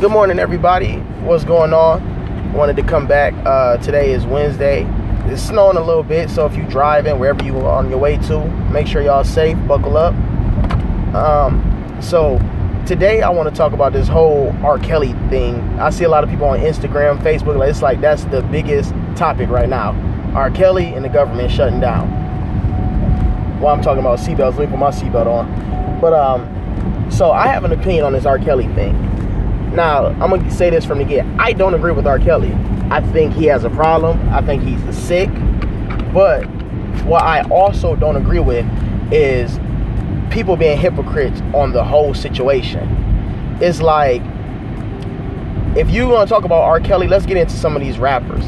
Good morning, everybody. What's going on? Wanted to come back. Uh, today is Wednesday. It's snowing a little bit, so if you're driving wherever you are on your way to, make sure y'all safe. Buckle up. Um, so today I want to talk about this whole R. Kelly thing. I see a lot of people on Instagram, Facebook. Like it's like that's the biggest topic right now. R. Kelly and the government shutting down. While I'm talking about seatbelts, let me put my seatbelt on. But um, so I have an opinion on this R. Kelly thing. Now I'm gonna say this from the get. I don't agree with R. Kelly. I think he has a problem. I think he's sick. But what I also don't agree with is people being hypocrites on the whole situation. It's like if you want to talk about R. Kelly, let's get into some of these rappers,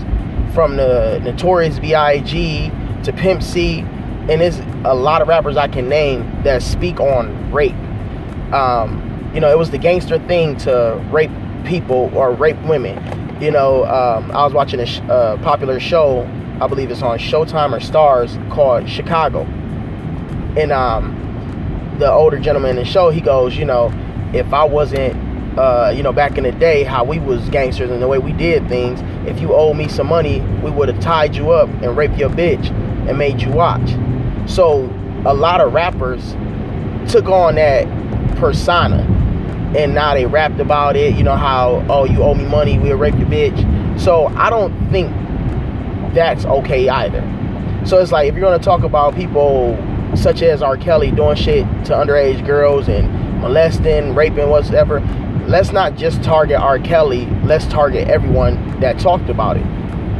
from the Notorious B.I.G. to Pimp C, and there's a lot of rappers I can name that speak on rape. Um, you know, it was the gangster thing to rape people or rape women. You know, um, I was watching a sh- uh, popular show, I believe it's on Showtime or Starz, called Chicago, and um, the older gentleman in the show, he goes, you know, if I wasn't, uh, you know, back in the day, how we was gangsters and the way we did things, if you owe me some money, we would have tied you up and raped your bitch and made you watch. So a lot of rappers took on that persona and now they rapped about it, you know, how, oh, you owe me money, we'll rape your bitch. So I don't think that's okay either. So it's like if you're gonna talk about people such as R. Kelly doing shit to underage girls and molesting, raping, whatever. Let's not just target R. Kelly. Let's target everyone that talked about it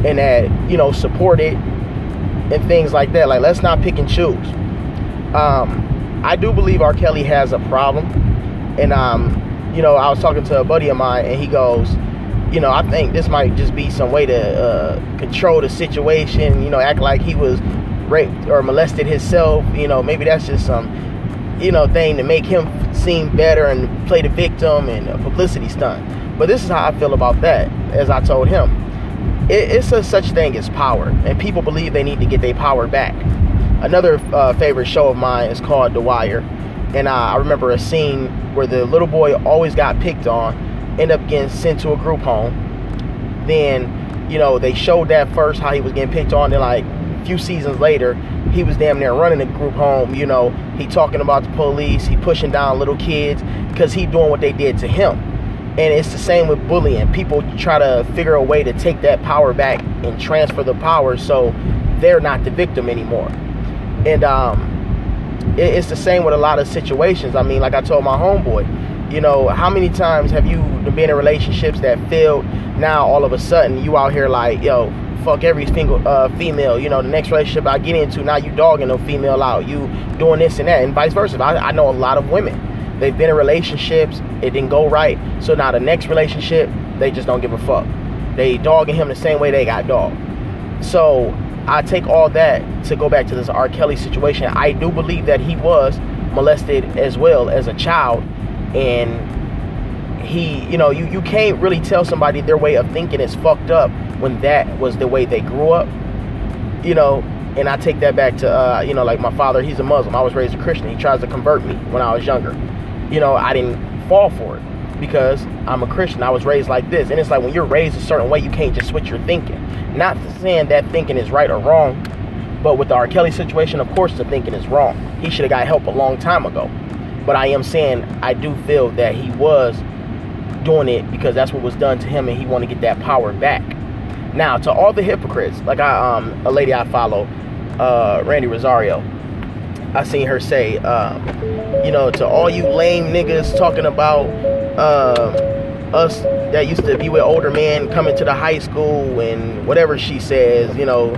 and that you know supported and things like that. Like let's not pick and choose. Um, I do believe R. Kelly has a problem, and um, you know I was talking to a buddy of mine, and he goes, you know, I think this might just be some way to uh, control the situation. You know, act like he was raped or molested himself. You know, maybe that's just some, you know, thing to make him seem better and play the victim and a publicity stunt. But this is how I feel about that. As I told him, it, it's a such thing as power, and people believe they need to get their power back. Another uh, favorite show of mine is called The Wire, and uh, I remember a scene where the little boy always got picked on, end up getting sent to a group home. Then, you know, they showed that first how he was getting picked on. Then, like a few seasons later, he was damn near running the group home. You know, he talking about the police, he pushing down little kids because he doing what they did to him. And it's the same with bullying. People try to figure a way to take that power back and transfer the power so they're not the victim anymore. And um, it's the same with a lot of situations. I mean, like I told my homeboy, you know, how many times have you been in relationships that failed? Now all of a sudden you out here like, yo, fuck every single uh, female. You know, the next relationship I get into, now you dogging no female out. You doing this and that, and vice versa. I, I know a lot of women. They've been in relationships, it didn't go right. So now the next relationship, they just don't give a fuck. They dogging him the same way they got dogged. So I take all that to go back to this R. Kelly situation. I do believe that he was molested as well as a child, and he, you know, you, you can't really tell somebody their way of thinking is fucked up when that was the way they grew up, you know, and I take that back to, uh, you know, like my father, he's a Muslim. I was raised a Christian. He tries to convert me when I was younger. You know, I didn't fall for it because I'm a Christian. I was raised like this. And it's like when you're raised a certain way, you can't just switch your thinking. Not to saying that thinking is right or wrong, but with the R. Kelly situation, of course, the thinking is wrong. He should have got help a long time ago. But I am saying I do feel that he was doing it because that's what was done to him and he want to get that power back. Now, to all the hypocrites, like I um a lady I follow, uh Randy Rosario, I seen her say, um, you know, to all you lame niggas talking about uh, us that used to be with older men coming to the high school and whatever she says, you know,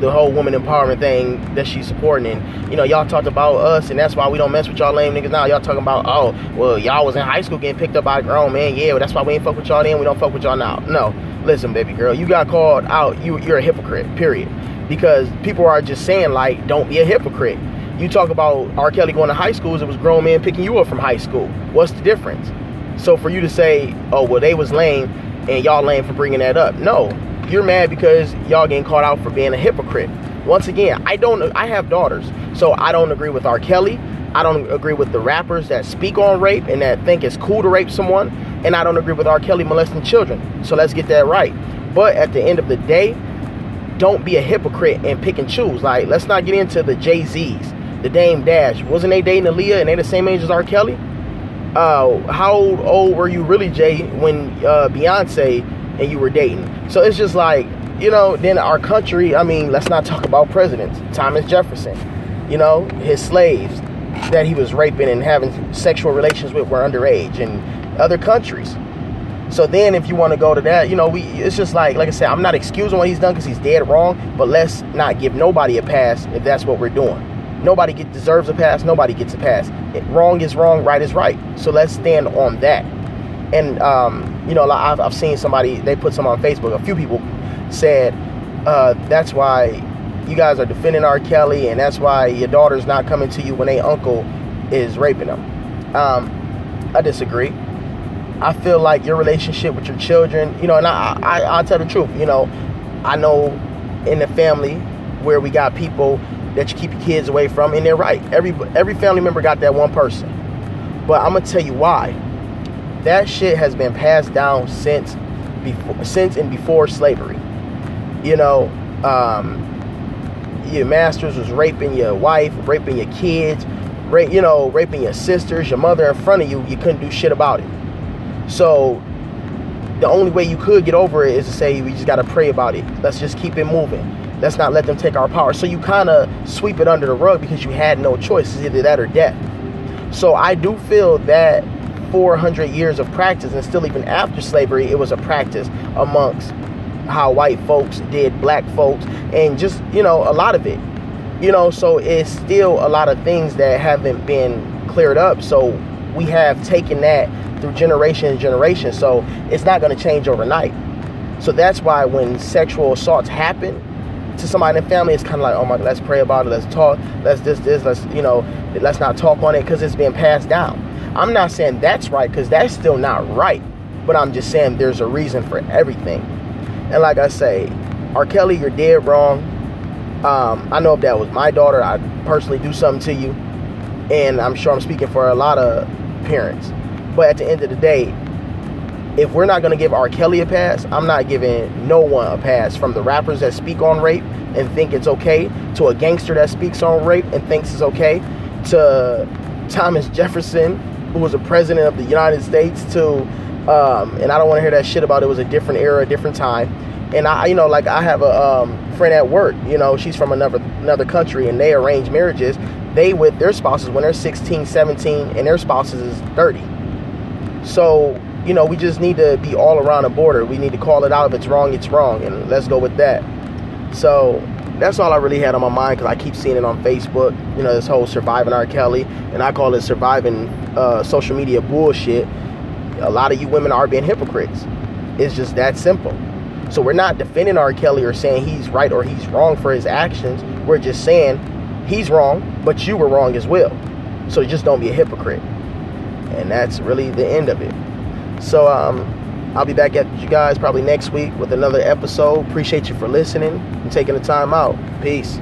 the whole woman empowerment thing that she's supporting. And, you know, y'all talked about us, and that's why we don't mess with y'all lame niggas now. Y'all talking about, oh, well, y'all was in high school getting picked up by a grown man. Yeah, well, that's why we ain't fuck with y'all then. We don't fuck with y'all now. No. Listen, baby girl, you got called out. You, you're a hypocrite, period. Because people are just saying, like, don't be a hypocrite. You talk about R. Kelly going to high schools, it was grown men picking you up from high school. What's the difference? So for you to say, oh, well, they was lame and y'all lame for bringing that up. No, you're mad because y'all getting caught out for being a hypocrite. Once again, I don't I have daughters, so I don't agree with R. Kelly. I don't agree with the rappers that speak on rape and that think it's cool to rape someone. And I don't agree with R. Kelly molesting children. So let's get that right. But at the end of the day, don't be a hypocrite and pick and choose. Like, let's not get into the Jay Z's, the Dame Dash. Wasn't they dating Aaliyah and they the same age as R. Kelly? Uh, how old were you really, Jay, when uh, Beyonce and you were dating? So it's just like, you know, then our country, I mean, let's not talk about presidents. Thomas Jefferson, you know, his slaves that he was raping and having sexual relations with were underage and other countries. So then, if you want to go to that, you know, we it's just like like I said, I'm not excusing what he's done because he's dead wrong, but let's not give nobody a pass if that's what we're doing. Nobody get deserves a pass. Nobody gets a pass. It, wrong is wrong. Right is right. So let's stand on that. And um, you know, I've, I've seen somebody they put some on Facebook. A few people said uh, that's why you guys are defending R. Kelly, and that's why your daughter's not coming to you when a uncle is raping them. Um, I disagree. I feel like your relationship with your children, you know, and I, I, I tell the truth, you know, I know in the family where we got people that you keep your kids away from, and they're right. Every every family member got that one person, but I'm gonna tell you why. That shit has been passed down since before, since and before slavery. You know, um, your masters was raping your wife, raping your kids, rape, you know, raping your sisters, your mother in front of you. You couldn't do shit about it. So the only way you could get over it is to say we just got to pray about it. Let's just keep it moving. Let's not let them take our power. So you kind of sweep it under the rug because you had no choice. It's either that or death. So I do feel that 400 years of practice, and still even after slavery, it was a practice amongst how white folks did black folks, and just you know a lot of it. You know, so it's still a lot of things that haven't been cleared up. So we have taken that through generation and generation. So it's not going to change overnight. So that's why when sexual assaults happen to somebody in the family, it's kind of like, oh my, god let's pray about it, let's talk, let's this, this, let's you know, let's not talk on it because it's being passed down. I'm not saying that's right because that's still not right, but I'm just saying there's a reason for everything. And like I say, R. Kelly, you're dead wrong. Um, I know if that was my daughter, I'd personally do something to you. And I'm sure I'm speaking for a lot of parents. But at the end of the day, if we're not going to give R. Kelly a pass, I'm not giving no one a pass from the rappers that speak on rape and think it's okay to a gangster that speaks on rape and thinks it's okay to Thomas Jefferson, who was a president of the United States, to, um, and I don't want to hear that shit about it was a different era, a different time. And I, you know, like I have a um, friend at work, you know, she's from another another country and they arrange marriages. They with their spouses when they're 16, 17, and their spouses is 30 so, you know, we just need to be all around the border. We need to call it out. If it's wrong, it's wrong. And let's go with that. So that's all I really had on my mind because I keep seeing it on Facebook. You know, this whole surviving R. Kelly. And I call it surviving uh, social media bullshit. A lot of you women are being hypocrites. It's just that simple. So we're not defending R. Kelly or saying he's right or he's wrong for his actions. We're just saying he's wrong, but you were wrong as well. So just don't be a hypocrite and that's really the end of it. So um, I'll be back at you guys probably next week with another episode. Appreciate you for listening and taking the time out. Peace.